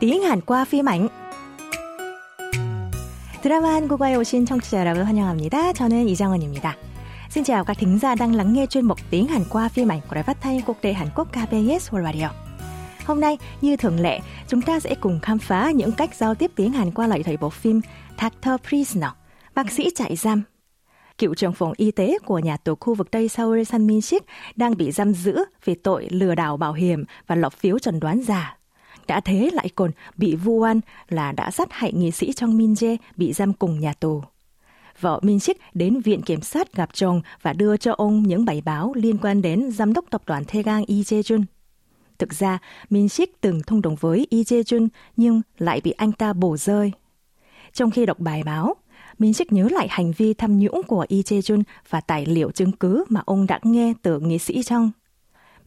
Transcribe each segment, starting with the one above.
tiếng Hàn qua phim ảnh. 드라마 한국어에 오신 청취자 여러분 환영합니다. 저는 이정은입니다. Xin chào các thính giả đang lắng nghe chuyên mục tiếng Hàn qua phim ảnh của Đài Phát thanh Quốc tế Hàn Quốc KBS World Radio. Hôm nay, như thường lệ, chúng ta sẽ cùng khám phá những cách giao tiếp tiếng Hàn qua lời thầy bộ phim Doctor Prisoner, bác sĩ trại giam. Cựu trưởng phòng y tế của nhà tù khu vực Tây Seoul San Min Sik đang bị giam giữ vì tội lừa đảo bảo hiểm và lọc phiếu trần đoán giả đã thế lại còn bị vu oan là đã sát hại nghị sĩ trong Min Jae bị giam cùng nhà tù. Vợ Min Sik đến viện kiểm sát gặp chồng và đưa cho ông những bài báo liên quan đến giám đốc tập đoàn Thegang Lee Jae-jun. Thực ra, Min Sik từng thông đồng với Lee Jae-jun nhưng lại bị anh ta bổ rơi. Trong khi đọc bài báo, Min Sik nhớ lại hành vi tham nhũng của Lee Jae-jun và tài liệu chứng cứ mà ông đã nghe từ nghị sĩ trong.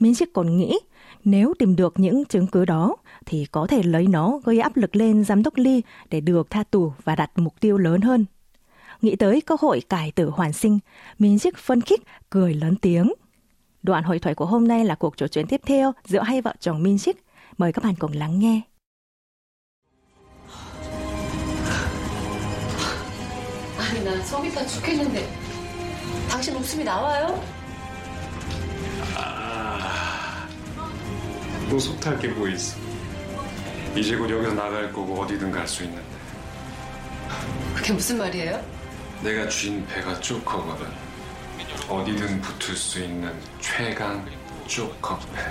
Min Sik còn nghĩ nếu tìm được những chứng cứ đó thì có thể lấy nó gây áp lực lên giám đốc Lee để được tha tù và đặt mục tiêu lớn hơn. Nghĩ tới cơ hội cải tử hoàn sinh, Min Sik phân khích cười lớn tiếng. Đoạn hội thoại của hôm nay là cuộc trò chuyện tiếp theo giữa hai vợ chồng Min Sik. Mời các bạn cùng lắng nghe. 아니 나 속이 다 죽겠는데 당신 웃음이 나와요? 또 속탈 게뭐 있어. 이제 곧 여기서 나갈 거고 어디든 갈 수 있는데. 그게 무슨 말이에요? 내가 쥔 배가 쪼커거든. 어디든 붙을 수 있는 최강 쪼커 배.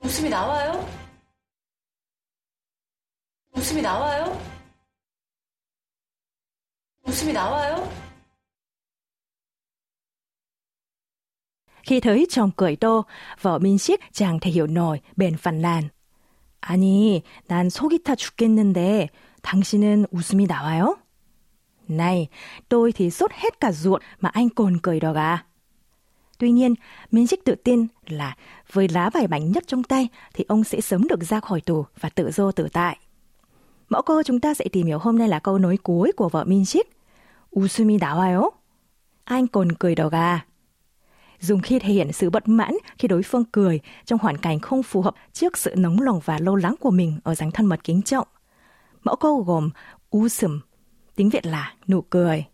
웃음이 나와요? 웃음이 나와요? 웃음이 나와요? Khi thấy chồng cười tô, vợ Min Sik chẳng thể hiểu nổi, bèn phàn nàn. 아니, 난 속이 타 죽겠는데 당신은 웃음이 나와요? Này, tôi thì sốt hết cả ruột mà anh còn cười đó à? Tuy nhiên, Min Sik tự tin là với lá bài bánh nhất trong tay thì ông sẽ sớm được ra khỏi tù và tự do tự tại. Mẫu câu chúng ta sẽ tìm hiểu hôm nay là câu nối cuối của vợ Min Sik. 웃음이 나와요? Anh còn cười đó à? dùng khi thể hiện sự bất mãn khi đối phương cười trong hoàn cảnh không phù hợp trước sự nóng lòng và lâu lắng của mình ở dáng thân mật kính trọng. Mẫu câu gồm u sùm, tiếng Việt là nụ cười.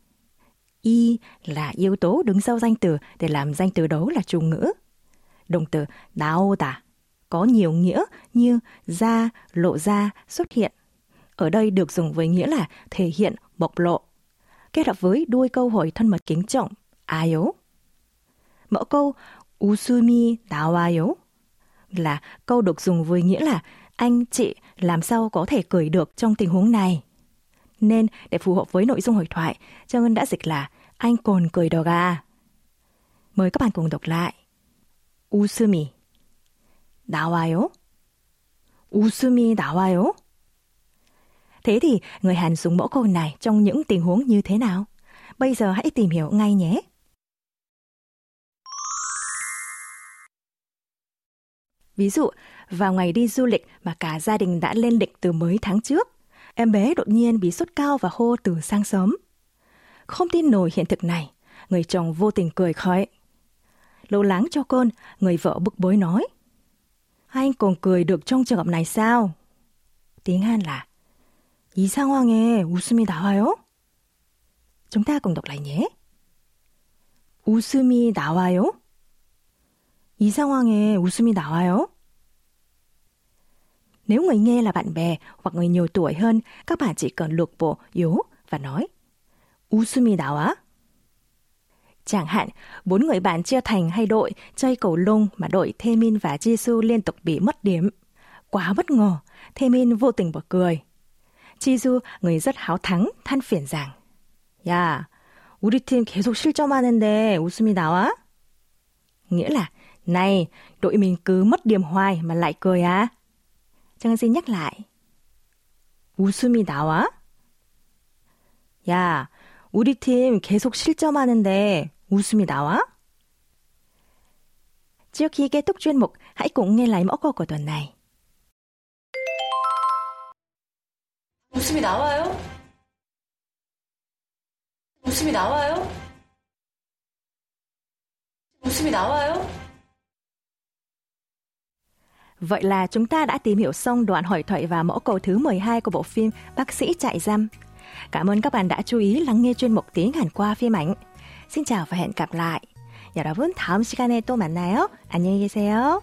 Y là yếu tố đứng sau danh từ để làm danh từ đó là chủ ngữ. Động từ đào tả có nhiều nghĩa như ra, lộ ra, xuất hiện. Ở đây được dùng với nghĩa là thể hiện, bộc lộ. Kết hợp với đuôi câu hỏi thân mật kính trọng, ai yếu Mẫu câu 웃음이 나와요 là câu được dùng với nghĩa là anh chị làm sao có thể cười được trong tình huống này. Nên để phù hợp với nội dung hội thoại, Trang Ngân đã dịch là anh còn cười đò gà. Mời các bạn cùng đọc lại. 웃음이 나와요? 웃음이 나와요? Thế thì người Hàn dùng mẫu câu này trong những tình huống như thế nào? Bây giờ hãy tìm hiểu ngay nhé. Ví dụ, vào ngày đi du lịch mà cả gia đình đã lên lịch từ mấy tháng trước, em bé đột nhiên bị sốt cao và hô từ sáng sớm. Không tin nổi hiện thực này, người chồng vô tình cười khởi. Lo lắng cho con, người vợ bực bối nói. Anh còn cười được trong trường hợp này sao? Tiếng Hàn là 이 상황에 웃음이 나와요? Chúng ta cùng đọc lại nhé. 웃음이 나와요? 이 상황에 웃음이 나와요? Nếu người nghe là bạn bè hoặc người nhiều tuổi hơn, các bạn chỉ cần lục bộ yếu và nói 웃음이 나와? Chẳng hạn, bốn người bạn chia thành hai đội chơi cầu lông mà đội Themin và Jisoo liên tục bị mất điểm. Quá bất ngờ, Themin vô tình bật cười. Jisoo, người rất háo thắng, than phiền rằng 야, 우리 팀 계속 실점하는데 웃음이 나와? Nghĩa là này, đội mình cứ mất điểm hoài mà lại cười à? Trang xin nhắc lại. 웃음이 나와? 야, 우리 팀 계속 실점하는데 웃음이 나와? Trước khi kết thúc chuyên mục, hãy cùng nghe lại mẫu câu của tuần này. 웃음이 나와요? 웃음이 나와요? 웃음이 나와요? Vậy là chúng ta đã tìm hiểu xong đoạn hội thoại và mẫu câu thứ 12 của bộ phim Bác sĩ trại giam. Cảm ơn các bạn đã chú ý lắng nghe chuyên mục tiếng Hàn qua phim ảnh. Xin chào và hẹn gặp lại. 여러분 다음 시간에 또 만나요. 안녕히 계세요.